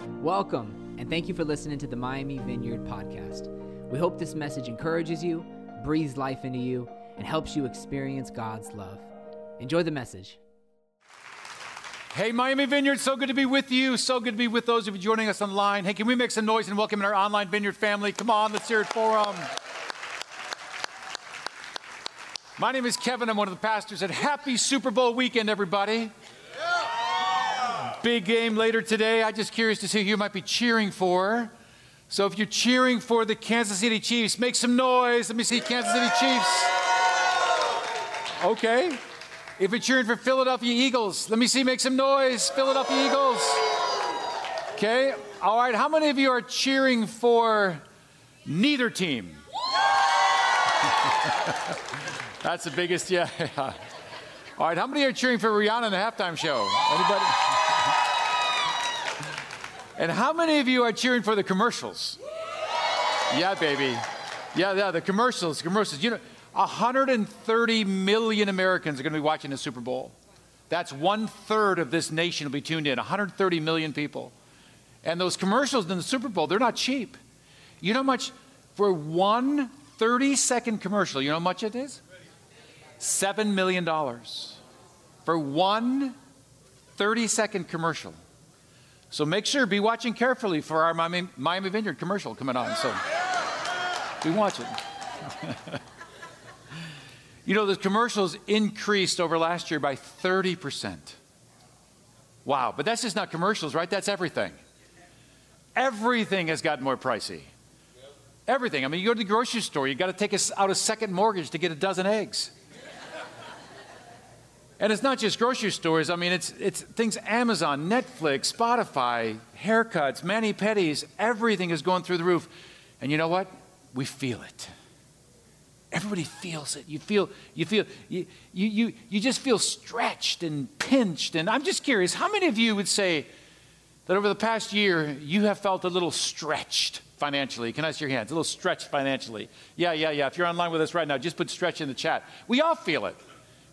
Welcome, and thank you for listening to the Miami Vineyard podcast. We hope this message encourages you, breathes life into you, and helps you experience God's love. Enjoy the message. Hey, Miami Vineyard, so good to be with you. So good to be with those of you joining us online. Hey, can we make some noise and welcome our online Vineyard family? Come on, let's hear it for them. My name is Kevin. I'm one of the pastors at Happy Super Bowl weekend, everybody. Big game later today. I'm just curious to see who you might be cheering for. So if you're cheering for the Kansas City Chiefs, make some noise. Let me see Kansas City Chiefs. Okay. If you're cheering for Philadelphia Eagles, let me see, make some noise. Philadelphia Eagles. Okay. All right. How many of you are cheering for neither team? That's the biggest, yeah. All right. How many are cheering for Rihanna in the halftime show? Anybody? And how many of you are cheering for the commercials? Yeah, baby. Yeah, yeah, the commercials, commercials. You know, 130 million Americans are going to be watching the Super Bowl. That's one third of this nation will be tuned in, 130 million people. And those commercials in the Super Bowl, they're not cheap. You know how much for one 30 second commercial, you know how much it is? $7 million. For one 30 second commercial. So make sure, be watching carefully for our Miami, Miami Vineyard commercial coming on. So be watching. you know, the commercials increased over last year by 30%. Wow, but that's just not commercials, right? That's everything. Everything has gotten more pricey. Everything. I mean, you go to the grocery store, you got to take out a second mortgage to get a dozen eggs. And it's not just grocery stores. I mean, it's, it's things Amazon, Netflix, Spotify, haircuts, mani pedis, everything is going through the roof. And you know what? We feel it. Everybody feels it. You feel, you feel, you, you, you, you just feel stretched and pinched. And I'm just curious, how many of you would say that over the past year you have felt a little stretched financially? Can I see your hands? A little stretched financially. Yeah, yeah, yeah. If you're online with us right now, just put stretch in the chat. We all feel it.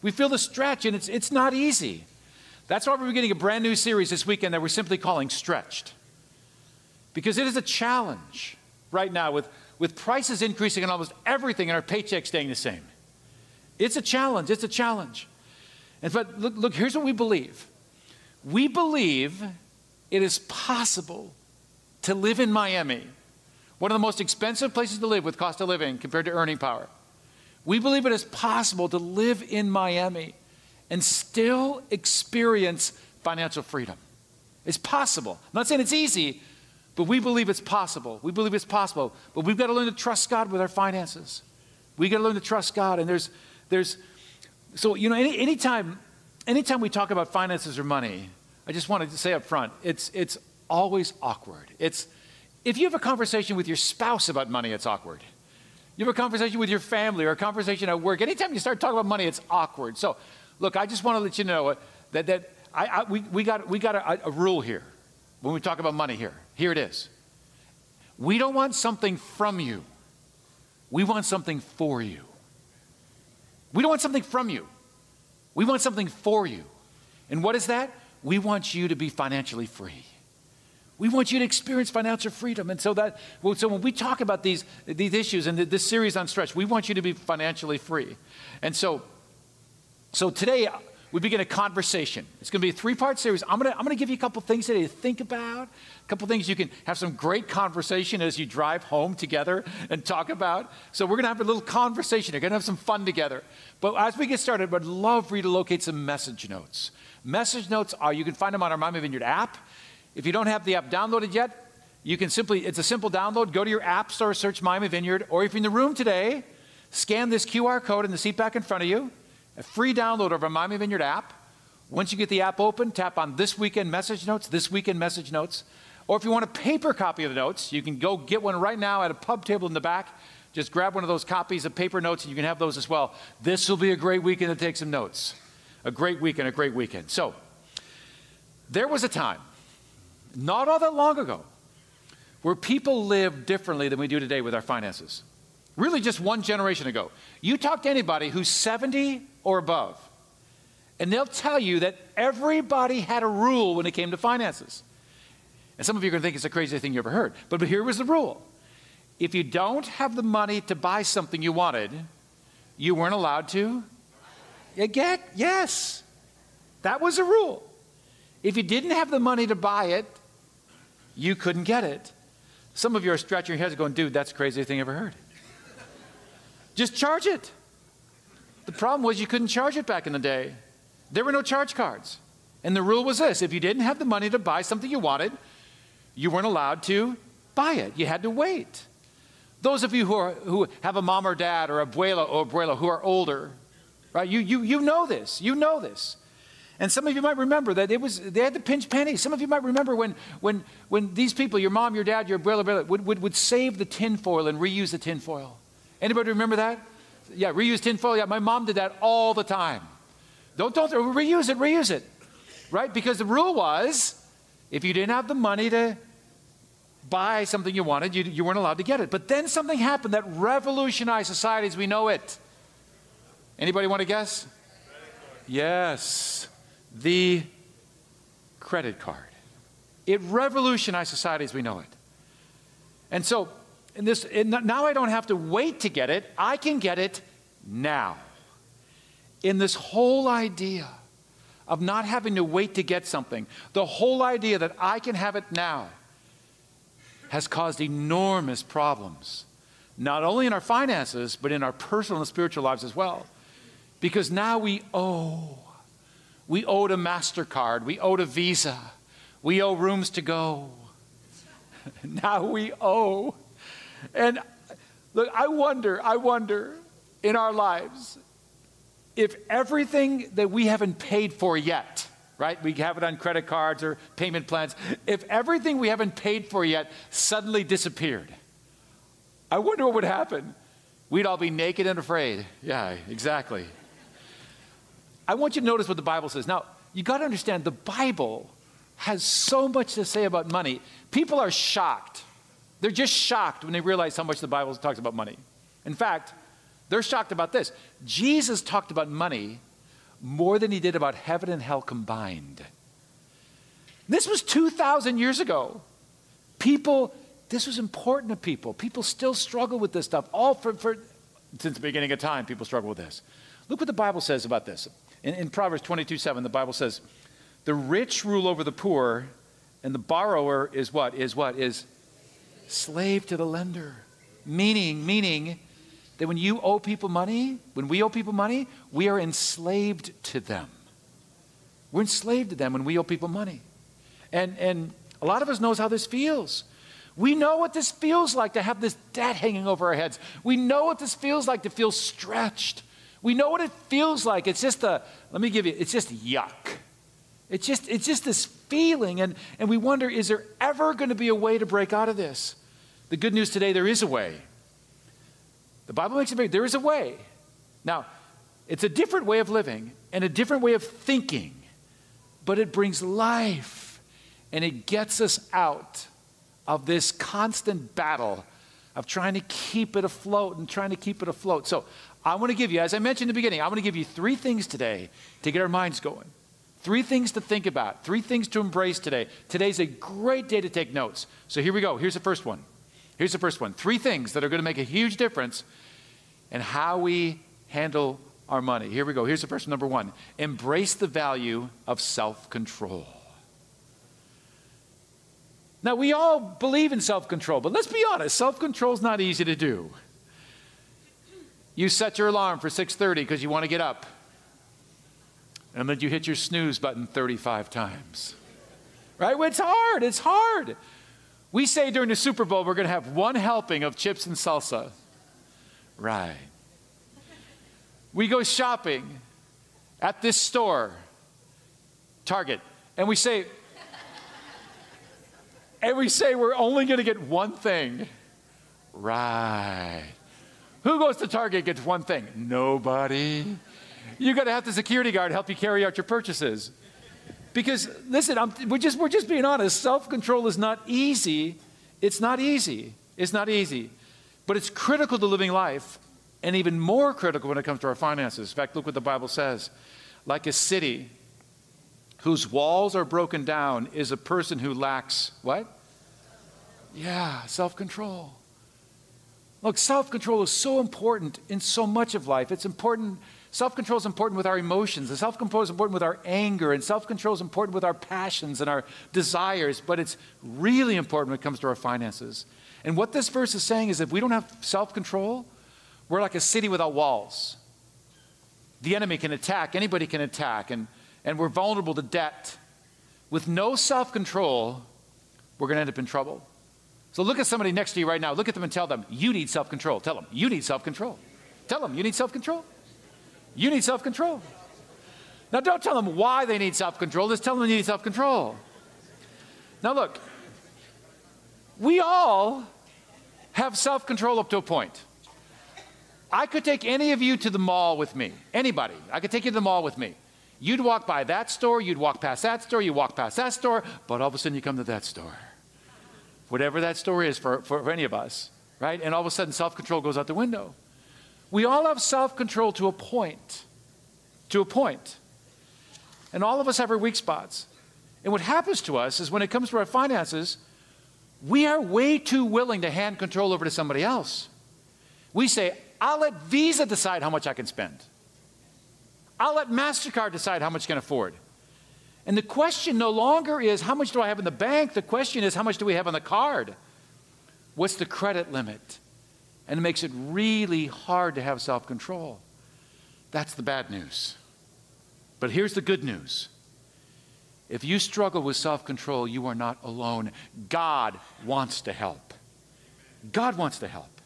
We feel the stretch, and it's, it's not easy. That's why we're beginning a brand new series this weekend that we're simply calling Stretched. Because it is a challenge right now with, with prices increasing on almost everything and our paycheck staying the same. It's a challenge. It's a challenge. And but look, look, here's what we believe. We believe it is possible to live in Miami, one of the most expensive places to live with cost of living compared to earning power. We believe it is possible to live in Miami and still experience financial freedom. It's possible. I'm not saying it's easy, but we believe it's possible. We believe it's possible. But we've got to learn to trust God with our finances. We've got to learn to trust God. And there's, there's, so, you know, any, anytime, anytime we talk about finances or money, I just wanted to say up front, it's, it's always awkward. It's, if you have a conversation with your spouse about money, it's awkward. You have a conversation with your family or a conversation at work. Anytime you start talking about money, it's awkward. So, look, I just want to let you know uh, that, that I, I, we, we got, we got a, a rule here when we talk about money here. Here it is. We don't want something from you, we want something for you. We don't want something from you, we want something for you. And what is that? We want you to be financially free. We want you to experience financial freedom. And so that well, so when we talk about these, these issues and this series on stretch, we want you to be financially free. And so, so today uh, we begin a conversation. It's going to be a three-part series. I'm going to, I'm going to give you a couple things today to think about, a couple things you can have some great conversation as you drive home together and talk about. So we're going to have a little conversation. We're going to have some fun together. But as we get started, I'd love for you to locate some message notes. Message notes are, you can find them on our Miami Vineyard app. If you don't have the app downloaded yet, you can simply, it's a simple download. Go to your app store, search Miami Vineyard, or if you're in the room today, scan this QR code in the seat back in front of you. A free download of our Miami Vineyard app. Once you get the app open, tap on this weekend message notes, this weekend message notes. Or if you want a paper copy of the notes, you can go get one right now at a pub table in the back. Just grab one of those copies of paper notes and you can have those as well. This will be a great weekend to take some notes. A great weekend, a great weekend. So, there was a time not all that long ago, where people lived differently than we do today with our finances. Really, just one generation ago. You talk to anybody who's 70 or above, and they'll tell you that everybody had a rule when it came to finances. And some of you are going to think it's the craziest thing you ever heard. But, here was the rule if you don't have the money to buy something you wanted, you weren't allowed to you get? Yes. That was a rule. If you didn't have the money to buy it, you couldn't get it. Some of you are scratching your heads going, dude, that's the craziest thing I ever heard. Just charge it. The problem was you couldn't charge it back in the day. There were no charge cards. And the rule was this if you didn't have the money to buy something you wanted, you weren't allowed to buy it. You had to wait. Those of you who, are, who have a mom or dad or abuela or abuela who are older, right, you, you, you know this. You know this. And some of you might remember that it was they had to pinch pennies. Some of you might remember when when when these people, your mom, your dad, your brother, brother would, would, would save the tinfoil and reuse the tinfoil. Anybody remember that? Yeah, reuse tinfoil. Yeah, my mom did that all the time. Don't don't reuse it, reuse it. Right? Because the rule was if you didn't have the money to buy something you wanted, you, you weren't allowed to get it. But then something happened that revolutionized society as we know it. Anybody want to guess? Yes the credit card. It revolutionized society as we know it. And so, in this, in, now I don't have to wait to get it, I can get it now. In this whole idea of not having to wait to get something, the whole idea that I can have it now has caused enormous problems, not only in our finances, but in our personal and spiritual lives as well. Because now we owe we owed a MasterCard. We owed a Visa. We owe rooms to go. now we owe. And look, I wonder, I wonder in our lives if everything that we haven't paid for yet, right? We have it on credit cards or payment plans. If everything we haven't paid for yet suddenly disappeared, I wonder what would happen. We'd all be naked and afraid. Yeah, exactly. I want you to notice what the Bible says. Now, you got to understand the Bible has so much to say about money. People are shocked. They're just shocked when they realize how much the Bible talks about money. In fact, they're shocked about this. Jesus talked about money more than he did about heaven and hell combined. This was 2,000 years ago. People, this was important to people. People still struggle with this stuff. All for, for since the beginning of time, people struggle with this. Look what the Bible says about this. In, in Proverbs 22 7, the Bible says, The rich rule over the poor, and the borrower is what? Is what? Is slave to the lender. Meaning, meaning that when you owe people money, when we owe people money, we are enslaved to them. We're enslaved to them when we owe people money. And, and a lot of us knows how this feels. We know what this feels like to have this debt hanging over our heads. We know what this feels like to feel stretched. We know what it feels like. It's just a, let me give you, it's just yuck. It's just, it's just this feeling. And, and we wonder, is there ever going to be a way to break out of this? The good news today, there is a way. The Bible makes it very, there is a way. Now, it's a different way of living and a different way of thinking, but it brings life and it gets us out of this constant battle of trying to keep it afloat and trying to keep it afloat. So I want to give you, as I mentioned in the beginning, I want to give you three things today to get our minds going. Three things to think about, three things to embrace today. Today's a great day to take notes. So here we go. Here's the first one. Here's the first one. Three things that are going to make a huge difference in how we handle our money. Here we go. Here's the first. Number one embrace the value of self control. Now, we all believe in self control, but let's be honest self control is not easy to do. You set your alarm for 6:30 because you want to get up. And then you hit your snooze button 35 times. Right? It's hard. It's hard. We say during the Super Bowl we're going to have one helping of chips and salsa. Right. We go shopping at this store, Target, and we say, and we say we're only going to get one thing. Right. Who goes to Target gets one thing? Nobody. You're going to have the security guard help you carry out your purchases. Because listen, I'm, we're just we're just being honest. Self control is not easy. It's not easy. It's not easy, but it's critical to living life, and even more critical when it comes to our finances. In fact, look what the Bible says: like a city whose walls are broken down is a person who lacks what? Yeah, self control. Look, self control is so important in so much of life. It's important, self control is important with our emotions, and self control is important with our anger, and self control is important with our passions and our desires, but it's really important when it comes to our finances. And what this verse is saying is if we don't have self control, we're like a city without walls. The enemy can attack, anybody can attack, and, and we're vulnerable to debt. With no self control, we're going to end up in trouble. So look at somebody next to you right now. Look at them and tell them, you need self control. Tell them, you need self control. Tell them, you need self control. You need self control. Now, don't tell them why they need self control, just tell them they need self control. Now, look, we all have self control up to a point. I could take any of you to the mall with me, anybody. I could take you to the mall with me. You'd walk by that store, you'd walk past that store, you walk past that store, but all of a sudden you come to that store whatever that store is for, for, for any of us, right? And all of a sudden, self control goes out the window. We all have self control to a point. To a point. And all of us have our weak spots. And what happens to us is when it comes to our finances, we are way too willing to hand control over to somebody else. We say, I'll let Visa decide how much I can spend. I'll let MasterCard decide how much can afford. And the question no longer is how much do I have in the bank? The question is how much do we have on the card? What's the credit limit? And it makes it really hard to have self control. That's the bad news. But here's the good news. If you struggle with self control, you are not alone. God wants to help. God wants to help.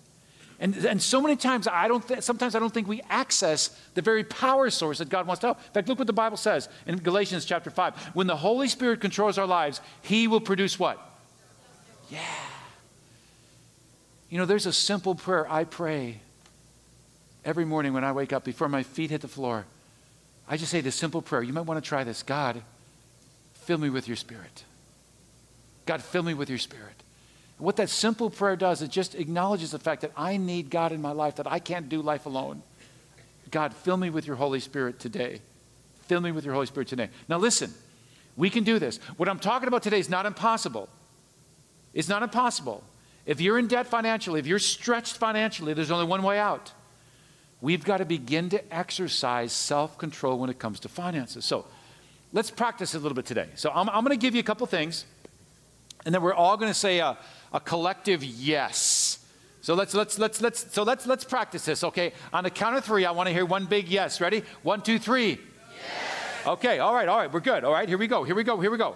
And, and so many times, I don't th- sometimes I don't think we access the very power source that God wants to help. In fact, look what the Bible says in Galatians chapter 5. When the Holy Spirit controls our lives, He will produce what? Yeah. You know, there's a simple prayer I pray every morning when I wake up before my feet hit the floor. I just say this simple prayer. You might want to try this. God, fill me with your spirit. God, fill me with your spirit. What that simple prayer does, it just acknowledges the fact that I need God in my life, that I can't do life alone. God, fill me with your Holy Spirit today. Fill me with your Holy Spirit today. Now, listen, we can do this. What I'm talking about today is not impossible. It's not impossible. If you're in debt financially, if you're stretched financially, there's only one way out. We've got to begin to exercise self control when it comes to finances. So let's practice a little bit today. So I'm, I'm going to give you a couple things, and then we're all going to say, uh, a collective yes. So let's let's let's let's so let's let's practice this, okay? On the count of three, I want to hear one big yes. Ready? One, two, three. Yes. Okay, all right, all right, we're good. All right, here we go, here we go, here we go.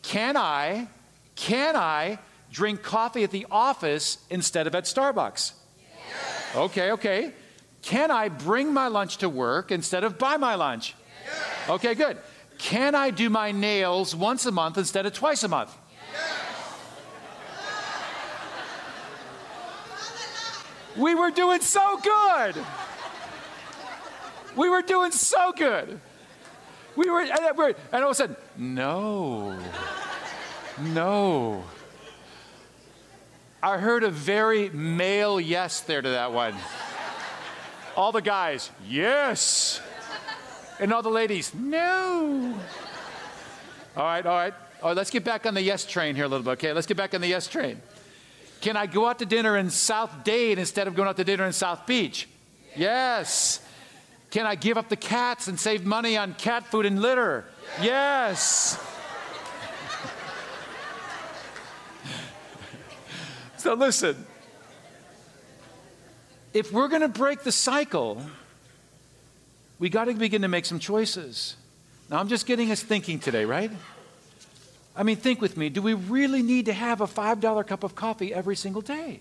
Can I, can I drink coffee at the office instead of at Starbucks? Yes. Okay, okay. Can I bring my lunch to work instead of buy my lunch? Yes. Okay, good. Can I do my nails once a month instead of twice a month? We were doing so good. We were doing so good. We were, and, all of a sudden, no, no. I heard a very male yes there to that one. All the guys, yes. And all the ladies, no. All right, all right. All right, let's get back on the yes train here a little bit, okay? Let's get back on the yes train. Can I go out to dinner in South Dade instead of going out to dinner in South Beach? Yes. Can I give up the cats and save money on cat food and litter? Yes. so listen. If we're going to break the cycle, we got to begin to make some choices. Now, I'm just getting us thinking today, right? I mean, think with me. Do we really need to have a $5 cup of coffee every single day?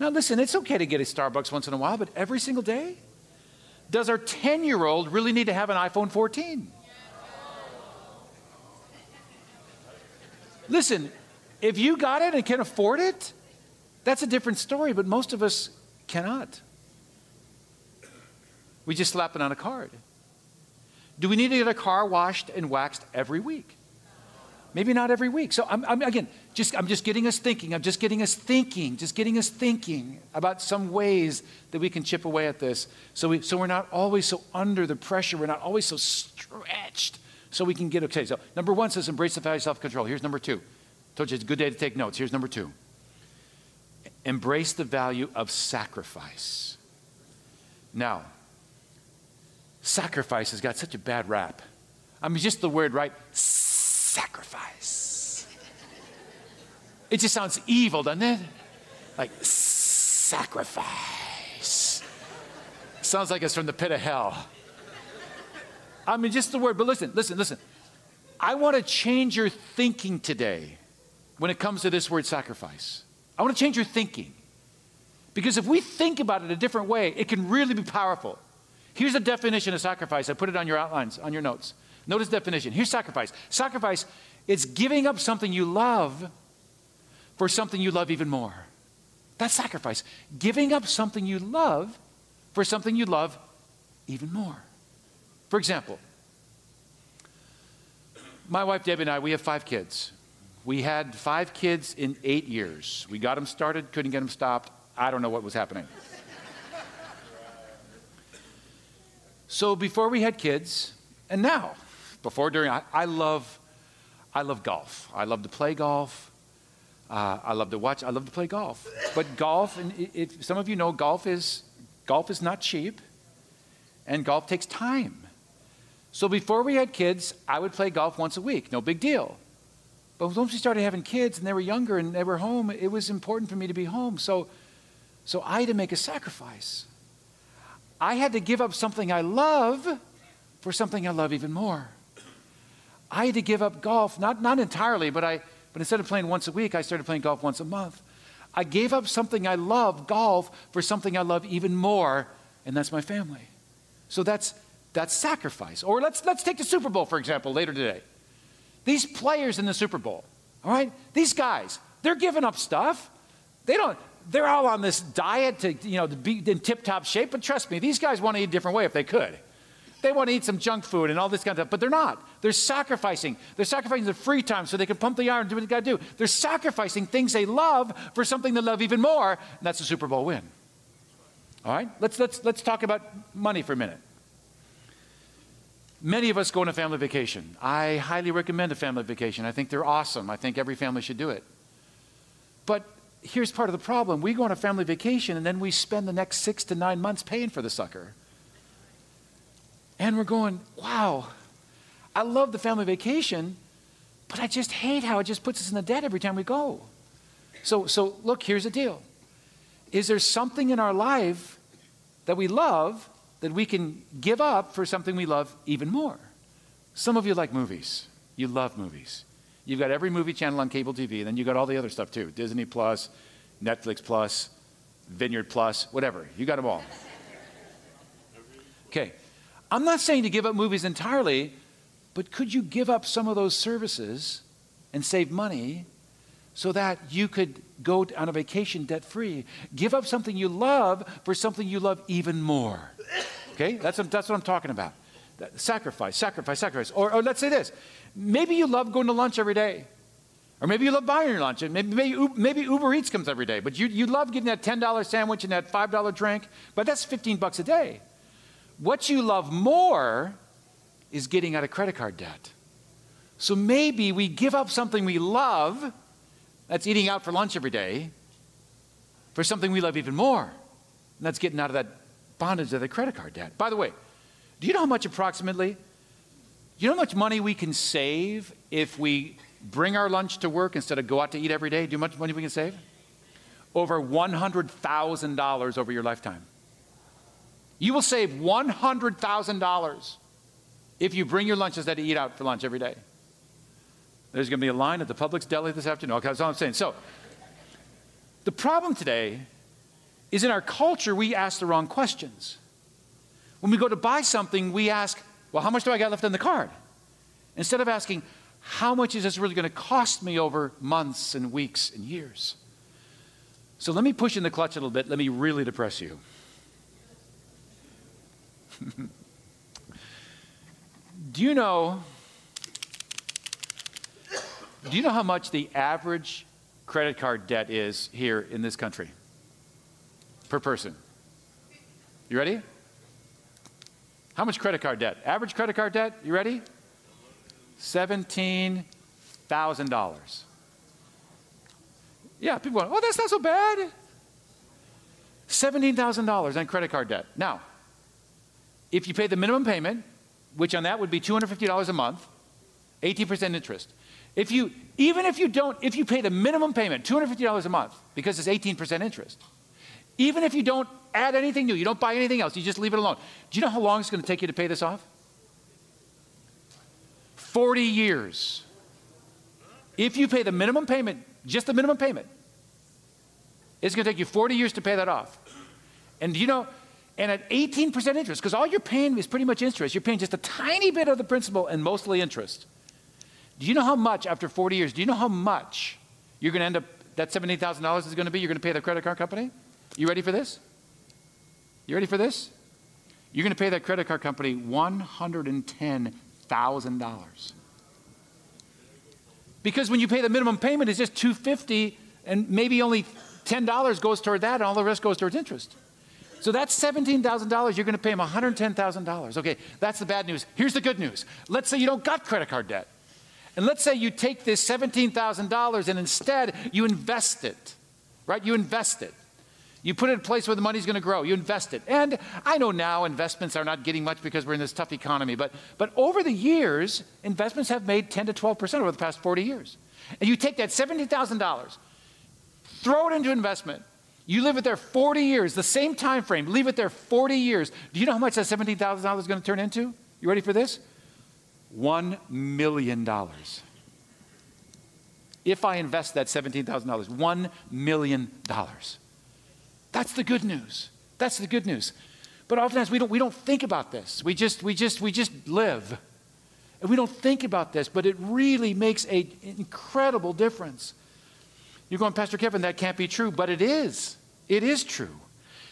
Now, listen, it's okay to get a Starbucks once in a while, but every single day? Does our 10 year old really need to have an iPhone 14? Listen, if you got it and can afford it, that's a different story, but most of us cannot. We just slap it on a card. Do we need to get a car washed and waxed every week? Maybe not every week. So I'm, I'm, again, just I'm just getting us thinking. I'm just getting us thinking. Just getting us thinking about some ways that we can chip away at this. So we so we're not always so under the pressure. We're not always so stretched so we can get okay. So number one says embrace the value of self-control. Here's number two. Told you it's a good day to take notes. Here's number two. Embrace the value of sacrifice. Now, sacrifice has got such a bad rap. I mean, just the word, right? Sacrifice. It just sounds evil, doesn't it? Like sacrifice. Sounds like it's from the pit of hell. I mean, just the word. But listen, listen, listen. I want to change your thinking today when it comes to this word sacrifice. I want to change your thinking. Because if we think about it a different way, it can really be powerful. Here's a definition of sacrifice. I put it on your outlines, on your notes. Notice definition. Here's sacrifice. Sacrifice is giving up something you love for something you love even more. That's sacrifice. Giving up something you love for something you love even more. For example, my wife Debbie and I, we have five kids. We had five kids in eight years. We got them started, couldn't get them stopped. I don't know what was happening. so before we had kids, and now, before, during, I, I love, I love golf. I love to play golf. Uh, I love to watch. I love to play golf. But golf, and some of you know, golf is golf is not cheap, and golf takes time. So before we had kids, I would play golf once a week. No big deal. But once we started having kids and they were younger and they were home, it was important for me to be home. So, so I had to make a sacrifice. I had to give up something I love for something I love even more. I had to give up golf, not, not entirely, but, I, but instead of playing once a week, I started playing golf once a month. I gave up something I love, golf, for something I love even more, and that's my family. So that's, that's sacrifice. Or let's, let's take the Super Bowl, for example, later today. These players in the Super Bowl, all right, these guys, they're giving up stuff. They don't, they're all on this diet to, you know, to be in tip top shape, but trust me, these guys want to eat a different way if they could. They want to eat some junk food and all this kind of stuff, but they're not. They're sacrificing. They're sacrificing their free time so they can pump the iron and do what they got to do. They're sacrificing things they love for something they love even more, and that's a Super Bowl win. All right? Let's, let's, let's talk about money for a minute. Many of us go on a family vacation. I highly recommend a family vacation. I think they're awesome. I think every family should do it. But here's part of the problem we go on a family vacation and then we spend the next six to nine months paying for the sucker. And we're going, wow, I love the family vacation, but I just hate how it just puts us in the debt every time we go. So, so look, here's the deal. Is there something in our life that we love that we can give up for something we love even more. Some of you like movies. You love movies. You've got every movie channel on cable TV, and then you've got all the other stuff too Disney Plus, Netflix Plus, Vineyard Plus, whatever. You got them all. Okay. I'm not saying to give up movies entirely, but could you give up some of those services and save money so that you could go on a vacation debt free? Give up something you love for something you love even more. Okay? That's what, that's what I'm talking about. Sacrifice, sacrifice, sacrifice. Or, or let's say this maybe you love going to lunch every day. Or maybe you love buying your lunch. Maybe, maybe, maybe Uber Eats comes every day. But you, you love getting that $10 sandwich and that $5 drink. But that's 15 bucks a day. What you love more is getting out of credit card debt. So maybe we give up something we love, that's eating out for lunch every day, for something we love even more. And that's getting out of that bondage of the credit card debt. By the way, do you know how much approximately? You know how much money we can save if we bring our lunch to work instead of go out to eat every day? Do you know how much money we can save? Over $100,000 over your lifetime. You will save $100,000 if you bring your lunch instead of eat out for lunch every day. There's going to be a line at the Publix deli this afternoon. Okay, that's all I'm saying. So, the problem today is in our culture, we ask the wrong questions. When we go to buy something, we ask, well, how much do I got left on the card? Instead of asking, how much is this really going to cost me over months and weeks and years? So let me push in the clutch a little bit. Let me really depress you. do you know do you know how much the average credit card debt is here in this country? per person. You ready? How much credit card debt? Average credit card debt, you ready? $17,000. Yeah, people go, oh, that's not so bad. $17,000 on credit card debt. Now, if you pay the minimum payment, which on that would be $250 a month, 18% interest. If you, even if you don't, if you pay the minimum payment, $250 a month, because it's 18% interest, even if you don't add anything new, you don't buy anything else, you just leave it alone. Do you know how long it's going to take you to pay this off? 40 years. If you pay the minimum payment, just the minimum payment, it's going to take you 40 years to pay that off. And do you know, and at 18% interest, because all you're paying is pretty much interest, you're paying just a tiny bit of the principal and mostly interest. Do you know how much after 40 years, do you know how much you're going to end up, that $17,000 is going to be, you're going to pay the credit card company? You ready for this? You ready for this? You're going to pay that credit card company $110,000. Because when you pay the minimum payment, it's just 250 and maybe only $10 goes toward that and all the rest goes towards interest. So that's $17,000. You're going to pay them $110,000. Okay, that's the bad news. Here's the good news. Let's say you don't got credit card debt. And let's say you take this $17,000 and instead you invest it, right? You invest it. You put it in a place where the money's going to grow. You invest it. And I know now investments are not getting much because we're in this tough economy, but, but over the years, investments have made 10 to 12% over the past 40 years. And you take that $17,000, throw it into investment. You live it there 40 years, the same time frame, leave it there 40 years. Do you know how much that $17,000 is going to turn into? You ready for this? $1 million. If I invest that $17,000, $1 million. That's the good news. That's the good news. But oftentimes we don't, we don't think about this. We just, we, just, we just live. And we don't think about this, but it really makes an incredible difference. You're going, Pastor Kevin, that can't be true, but it is. It is true.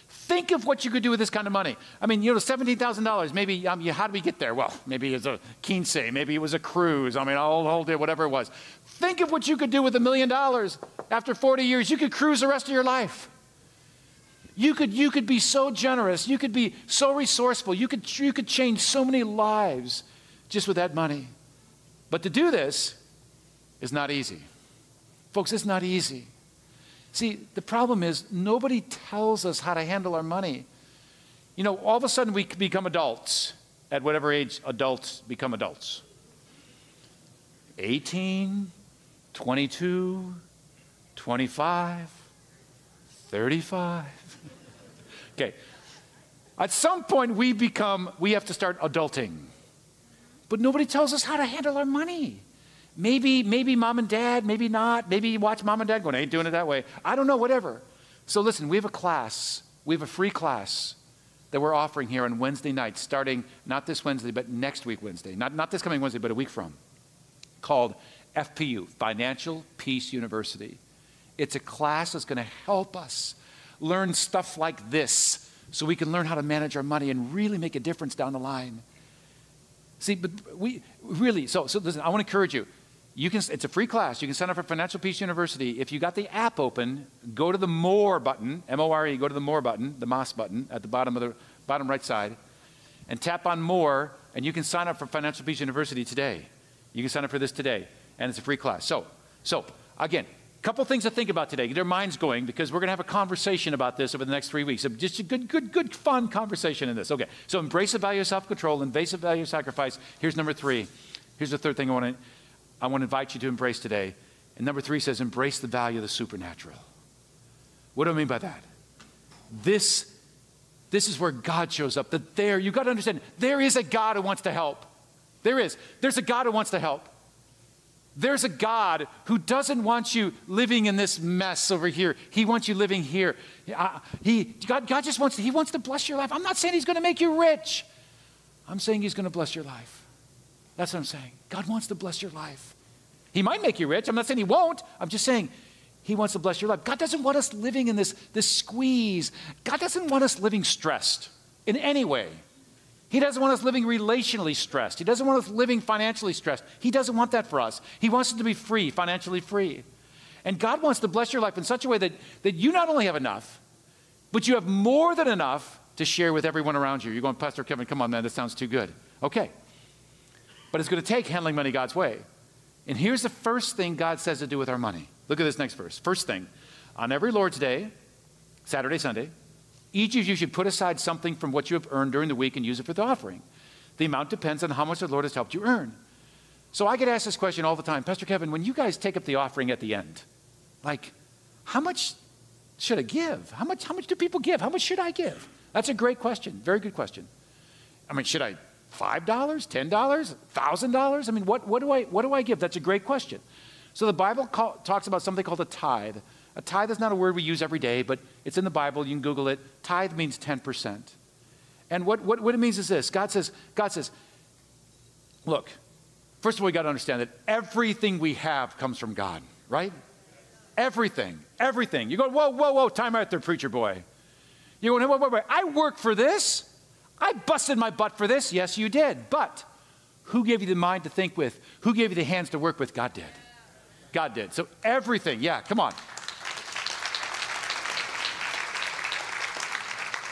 Think of what you could do with this kind of money. I mean, you know, $17,000, maybe, um, how did we get there? Well, maybe it's a quince, maybe it was a cruise. I mean, I'll hold it, whatever it was. Think of what you could do with a million dollars after 40 years. You could cruise the rest of your life. You could, you could be so generous. You could be so resourceful. You could, you could change so many lives just with that money. But to do this is not easy. Folks, it's not easy. See, the problem is nobody tells us how to handle our money. You know, all of a sudden we become adults at whatever age adults become adults 18, 22, 25, 35. Okay. At some point, we become, we have to start adulting. But nobody tells us how to handle our money. Maybe, maybe mom and dad, maybe not. Maybe you watch mom and dad going, I ain't doing it that way. I don't know, whatever. So listen, we have a class, we have a free class that we're offering here on Wednesday night, starting not this Wednesday, but next week Wednesday. Not, not this coming Wednesday, but a week from, called FPU, Financial Peace University. It's a class that's going to help us learn stuff like this so we can learn how to manage our money and really make a difference down the line. See, but we really, so, so listen, I want to encourage you. You can, it's a free class. You can sign up for Financial Peace University. If you got the app open, go to the More button, M O R E, go to the More button, the Moss button at the bottom of the bottom right side, and tap on More, and you can sign up for Financial Peace University today. You can sign up for this today, and it's a free class. So, so again, couple things to think about today. Get their minds going because we're going to have a conversation about this over the next three weeks. Just a good, good, good, fun conversation in this. Okay, so embrace the value of self-control, embrace the value of sacrifice. Here's number three. Here's the third thing I want to, I want to invite you to embrace today. And number three says embrace the value of the supernatural. What do I mean by that? This, this is where God shows up. That there, you got to understand, there is a God who wants to help. There is. There's a God who wants to help. There's a God who doesn't want you living in this mess over here. He wants you living here. He, God, God just wants to, He wants to bless your life. I'm not saying He's going to make you rich. I'm saying He's going to bless your life. That's what I'm saying. God wants to bless your life. He might make you rich. I'm not saying He won't. I'm just saying He wants to bless your life. God doesn't want us living in this, this squeeze. God doesn't want us living stressed in any way. He doesn't want us living relationally stressed. He doesn't want us living financially stressed. He doesn't want that for us. He wants us to be free, financially free. And God wants to bless your life in such a way that, that you not only have enough, but you have more than enough to share with everyone around you. You're going, Pastor Kevin, come on, man, that sounds too good. Okay. But it's going to take handling money God's way. And here's the first thing God says to do with our money. Look at this next verse. First thing, on every Lord's Day, Saturday, Sunday, each of you should put aside something from what you have earned during the week and use it for the offering. The amount depends on how much the Lord has helped you earn. So I get asked this question all the time Pastor Kevin, when you guys take up the offering at the end, like, how much should I give? How much, how much do people give? How much should I give? That's a great question. Very good question. I mean, should I $5, $10, $1,000? I mean, what, what, do I, what do I give? That's a great question. So the Bible call, talks about something called a tithe. A tithe is not a word we use every day, but it's in the Bible. You can Google it. Tithe means 10%. And what, what, what it means is this God says, God says, look, first of all, we got to understand that everything we have comes from God, right? Everything, everything. You go, whoa, whoa, whoa, time out there, preacher boy. You go, wait, wait, wait, I work for this. I busted my butt for this. Yes, you did. But who gave you the mind to think with? Who gave you the hands to work with? God did. God did. So everything, yeah, come on.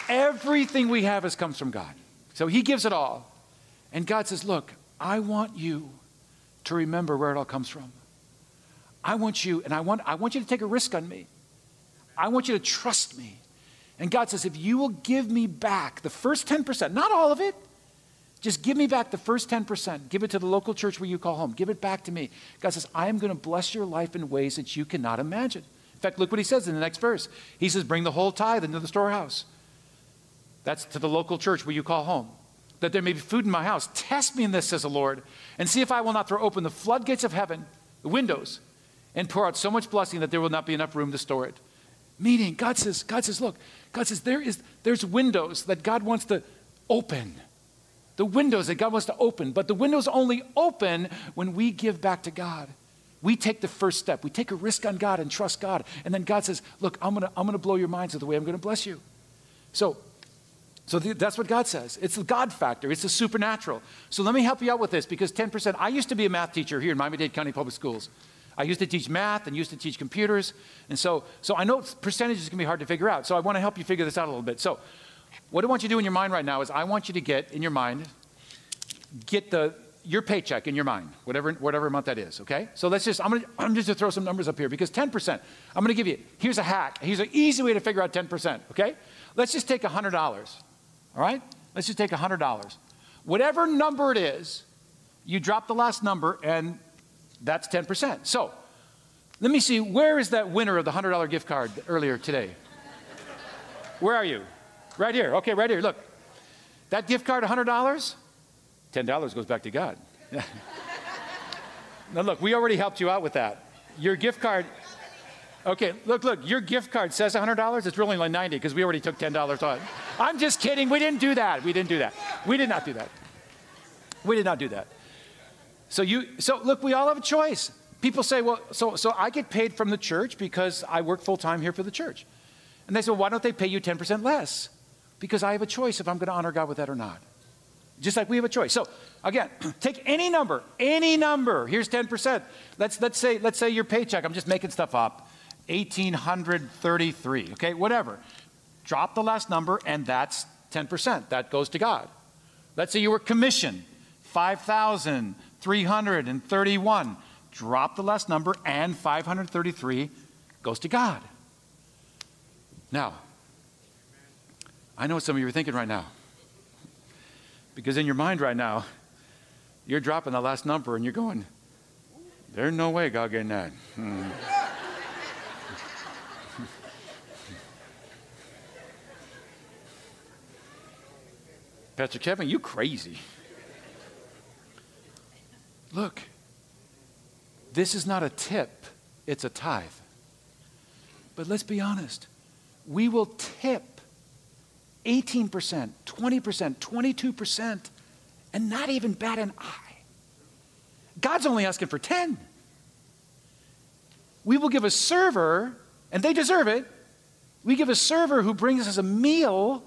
Everything we have has comes from God. So he gives it all. And God says, Look, I want you to remember where it all comes from. I want you, and I want, I want you to take a risk on me. I want you to trust me. And God says, if you will give me back the first 10%, not all of it, just give me back the first 10%. Give it to the local church where you call home. Give it back to me. God says, I am going to bless your life in ways that you cannot imagine. In fact, look what he says in the next verse. He says, Bring the whole tithe into the storehouse. That's to the local church where you call home. That there may be food in my house. Test me in this, says the Lord, and see if I will not throw open the floodgates of heaven, the windows, and pour out so much blessing that there will not be enough room to store it. Meaning, God says, God says, look, God says there is there's windows that God wants to open. The windows that God wants to open, but the windows only open when we give back to God. We take the first step. We take a risk on God and trust God. And then God says, Look, I'm to I'm to blow your minds with the way I'm to bless you. So, so that's what God says. It's the God factor, it's the supernatural. So let me help you out with this because 10%. I used to be a math teacher here in Miami Dade County Public Schools. I used to teach math and used to teach computers. And so, so I know percentages can be hard to figure out. So I want to help you figure this out a little bit. So what I want you to do in your mind right now is I want you to get in your mind, get the your paycheck in your mind, whatever, whatever amount that is, okay? So let's just, I'm, gonna, I'm just gonna throw some numbers up here because 10%, I'm gonna give you, here's a hack. Here's an easy way to figure out 10%, okay? Let's just take $100, all right? Let's just take $100. Whatever number it is, you drop the last number and that's 10%. So let me see, where is that winner of the $100 gift card earlier today? Where are you? Right here. Okay, right here. Look. That gift card, $100, $10 goes back to God. now, look, we already helped you out with that. Your gift card, okay, look, look, your gift card says $100. It's really only 90 because we already took $10 on. I'm just kidding. We didn't do that. We didn't do that. We did not do that. We did not do that. So you so look, we all have a choice. People say, well, so so I get paid from the church because I work full time here for the church. And they say, well, why don't they pay you 10% less? Because I have a choice if I'm going to honor God with that or not. Just like we have a choice. So again, take any number, any number. Here's 10%. Let's let's say let's say your paycheck. I'm just making stuff up. 1833. Okay, whatever. Drop the last number, and that's 10%. That goes to God. Let's say you were commissioned, 5,000. 331. Drop the last number, and 533 goes to God. Now, I know what some of you are thinking right now. Because in your mind right now, you're dropping the last number and you're going, there's no way God getting that. Hmm. Pastor Kevin, you crazy. Look, this is not a tip, it's a tithe. But let's be honest. We will tip 18%, 20%, 22%, and not even bat an eye. God's only asking for 10. We will give a server, and they deserve it. We give a server who brings us a meal,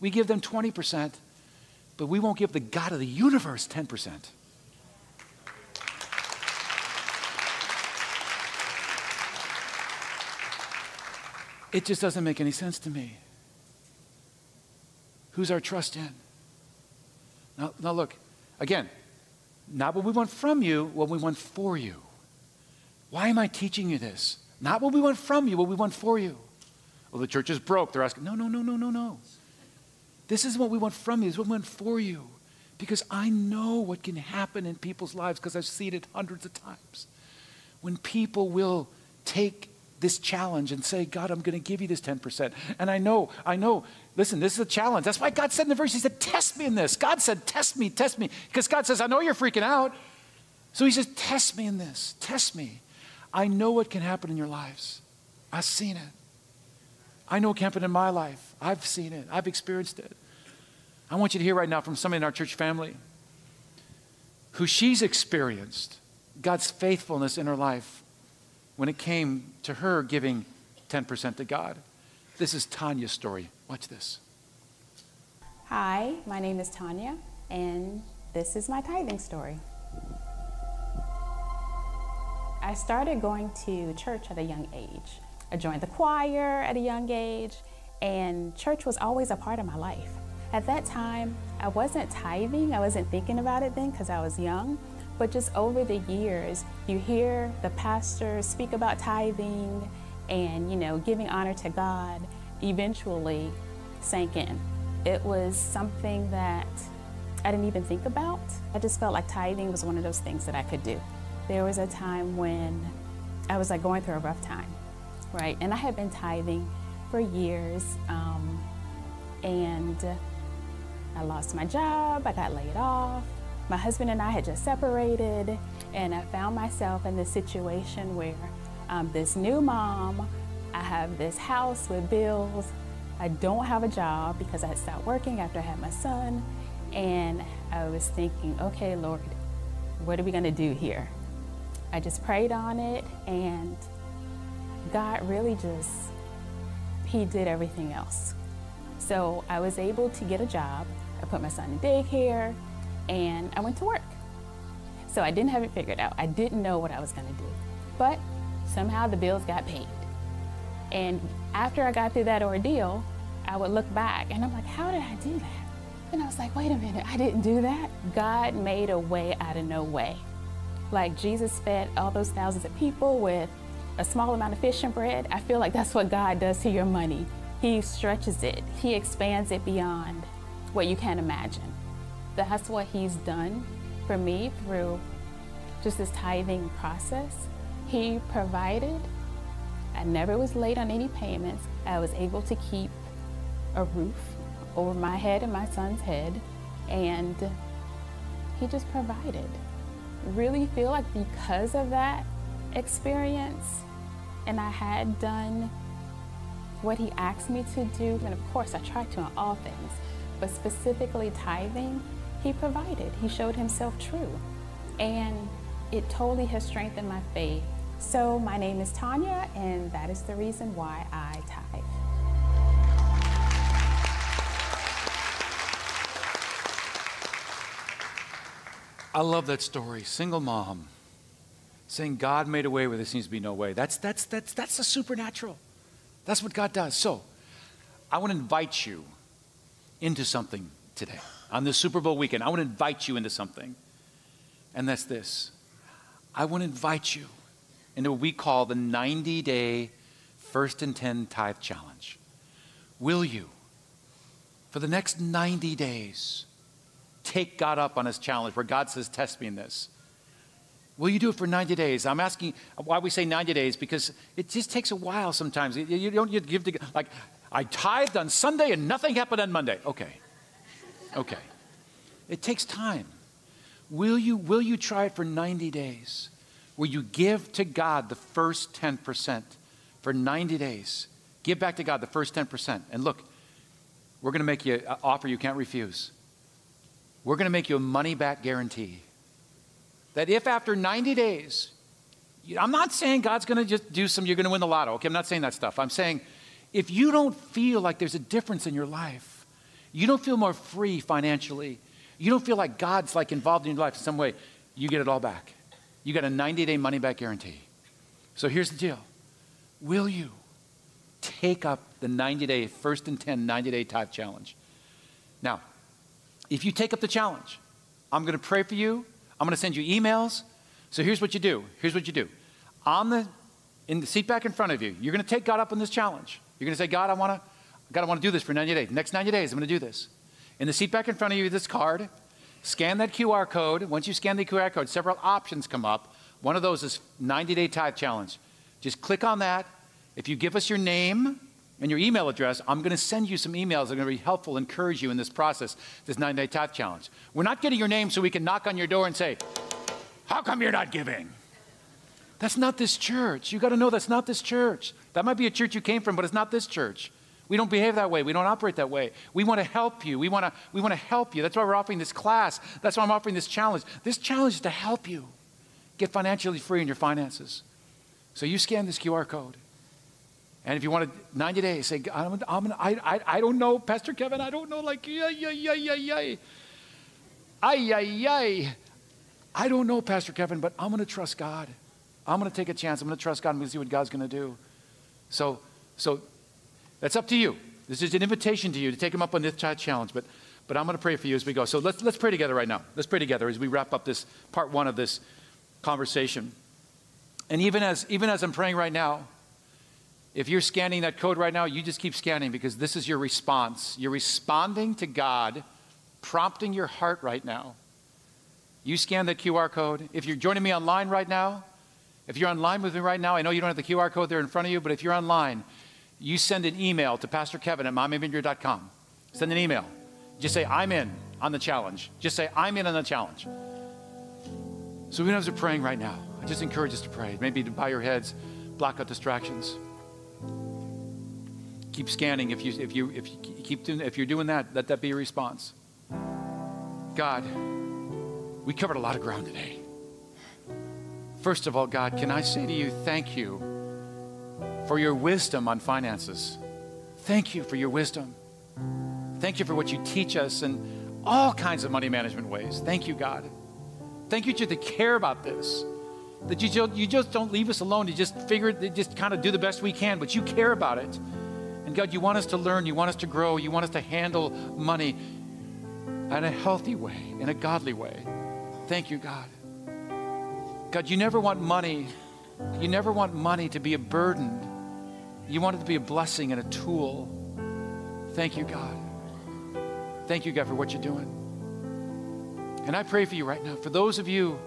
we give them 20%, but we won't give the God of the universe 10%. It just doesn't make any sense to me. Who's our trust in? Now, now look, again, Not what we want from you, what we want for you. Why am I teaching you this? Not what we want from you, what we want for you. Well, the church is broke. They're asking, no, no, no, no, no, no. This is what we want from you. This is what we want for you. Because I know what can happen in people's lives because I've seen it hundreds of times. When people will take this challenge and say, God, I'm going to give you this 10%. And I know, I know, listen, this is a challenge. That's why God said in the verse, He said, test me in this. God said, test me, test me. Because God says, I know you're freaking out. So He says, test me in this, test me. I know what can happen in your lives. I've seen it. I know what can happen in my life. I've seen it, I've experienced it. I want you to hear right now from somebody in our church family who she's experienced God's faithfulness in her life when it came to her giving 10% to God. This is Tanya's story. Watch this. Hi, my name is Tanya, and this is my tithing story. I started going to church at a young age. I joined the choir at a young age, and church was always a part of my life. At that time, I wasn't tithing, I wasn't thinking about it then because I was young, but just over the years, you hear the pastor speak about tithing and, you know, giving honor to God eventually sank in. It was something that I didn't even think about. I just felt like tithing was one of those things that I could do. There was a time when I was like going through a rough time, right? And I had been tithing for years, um, and I lost my job, I got laid off, my husband and I had just separated, and I found myself in this situation where I'm this new mom, I have this house with bills, I don't have a job because I had stopped working after I had my son, and I was thinking, okay, Lord, what are we going to do here? I just prayed on it, and God really just, He did everything else. So I was able to get a job. I put my son in daycare and I went to work. So I didn't have it figured out. I didn't know what I was going to do. But somehow the bills got paid. And after I got through that ordeal, I would look back and I'm like, how did I do that? And I was like, wait a minute, I didn't do that. God made a way out of no way. Like Jesus fed all those thousands of people with a small amount of fish and bread. I feel like that's what God does to your money. He stretches it, He expands it beyond what you can imagine that's what he's done for me through just this tithing process. He provided. I never was late on any payments. I was able to keep a roof over my head and my son's head, and he just provided. Really feel like because of that experience, and I had done what he asked me to do, and of course I tried to in all things, but specifically tithing, he provided. He showed himself true. And it totally has strengthened my faith. So, my name is Tanya, and that is the reason why I tithe. I love that story. Single mom saying God made a way where there seems to be no way. That's, that's, that's, that's the supernatural. That's what God does. So, I want to invite you into something today on this Super Bowl weekend, I want to invite you into something. And that's this I want to invite you into what we call the 90 day first and 10 tithe challenge. Will you, for the next 90 days, take God up on his challenge where God says, Test me in this? Will you do it for 90 days? I'm asking why we say 90 days because it just takes a while sometimes. You don't you give to, like, I tithed on Sunday and nothing happened on Monday. Okay. Okay. It takes time. Will you, will you try it for 90 days? Will you give to God the first 10% for 90 days? Give back to God the first 10%. And look, we're going to make you an offer you can't refuse. We're going to make you a money back guarantee. That if after 90 days, I'm not saying God's going to just do some, you're going to win the lotto. Okay, I'm not saying that stuff. I'm saying if you don't feel like there's a difference in your life, you don't feel more free financially, you don't feel like God's like involved in your life in some way, you get it all back. You got a 90 day money back guarantee. So here's the deal Will you take up the 90 day, first and 10 90 day tithe challenge? Now, if you take up the challenge, I'm going to pray for you. I'm going to send you emails. So here's what you do. Here's what you do. On the in the seat back in front of you, you're going to take God up on this challenge. You're going to say, God, I want to, God, I want to do this for 90 days. Next 90 days, I'm going to do this. In the seat back in front of you, this card. Scan that QR code. Once you scan the QR code, several options come up. One of those is 90 day tithe challenge. Just click on that. If you give us your name and your email address, I'm going to send you some emails that are going to be helpful, encourage you in this process, this 90 day tithe challenge. We're not getting your name so we can knock on your door and say, How come you're not giving? That's not this church. You got to know that's not this church. That might be a church you came from, but it's not this church. We don't behave that way. We don't operate that way. We want to help you. We want to, we want to help you. That's why we're offering this class. That's why I'm offering this challenge. This challenge is to help you get financially free in your finances. So you scan this QR code. And if you want to 90 days, say, I'm, I'm, I, I, I don't know, Pastor Kevin, I don't know, like, yeah, yeah, yeah, yeah, yeah. Ay, ay, ay. I don't know, Pastor Kevin, but I'm going to trust God. I'm going to take a chance. I'm going to trust God. I'm going to see what God's going to do. So, so that's up to you. This is an invitation to you to take him up on this challenge. But, but I'm going to pray for you as we go. So let's, let's pray together right now. Let's pray together as we wrap up this part one of this conversation. And even as, even as I'm praying right now, if you're scanning that code right now, you just keep scanning because this is your response. You're responding to God, prompting your heart right now. You scan that QR code. If you're joining me online right now, if you're online with me right now, I know you don't have the QR code there in front of you, but if you're online, you send an email to Pastor Kevin at miamivineyard.com. Send an email. Just say, I'm in on the challenge. Just say, I'm in on the challenge. So even as we're praying right now, I just encourage us to pray. Maybe to bow your heads, block out distractions. Keep scanning. If you if you if you keep doing if you're doing that, let that be a response. God, we covered a lot of ground today. First of all, God, can I say to you, thank you for your wisdom on finances. Thank you for your wisdom. Thank you for what you teach us in all kinds of money management ways. Thank you, God. Thank you to care about this. That you you just don't leave us alone. You just figure, it just kind of do the best we can, but you care about it. And God, you want us to learn, you want us to grow, you want us to handle money in a healthy way, in a godly way. Thank you, God. God, you never want money, you never want money to be a burden. You want it to be a blessing and a tool. Thank you, God. Thank you, God, for what you're doing. And I pray for you right now. For those of you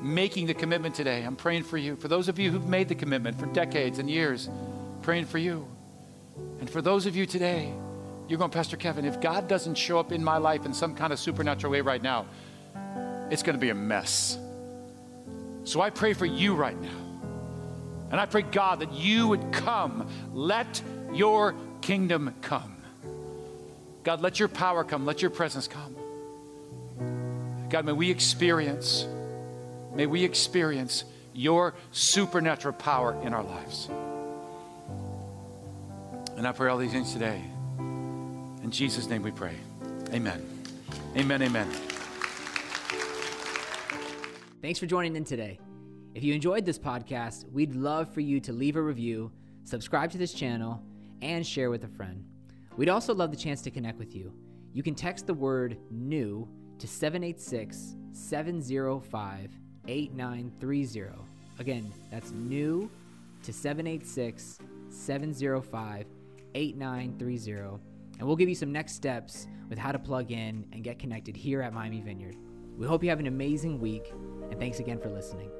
making the commitment today, I'm praying for you. For those of you who've made the commitment for decades and years, praying for you. And for those of you today, you're going, Pastor Kevin, if God doesn't show up in my life in some kind of supernatural way right now, it's going to be a mess. So I pray for you right now. And I pray, God, that you would come. Let your kingdom come. God, let your power come. Let your presence come. God, may we experience, may we experience your supernatural power in our lives. And I pray all these things today. In Jesus' name we pray. Amen. Amen. Amen. Thanks for joining in today. If you enjoyed this podcast, we'd love for you to leave a review, subscribe to this channel, and share with a friend. We'd also love the chance to connect with you. You can text the word new to 786 705 8930. Again, that's new to 786 705 8930. And we'll give you some next steps with how to plug in and get connected here at Miami Vineyard. We hope you have an amazing week, and thanks again for listening.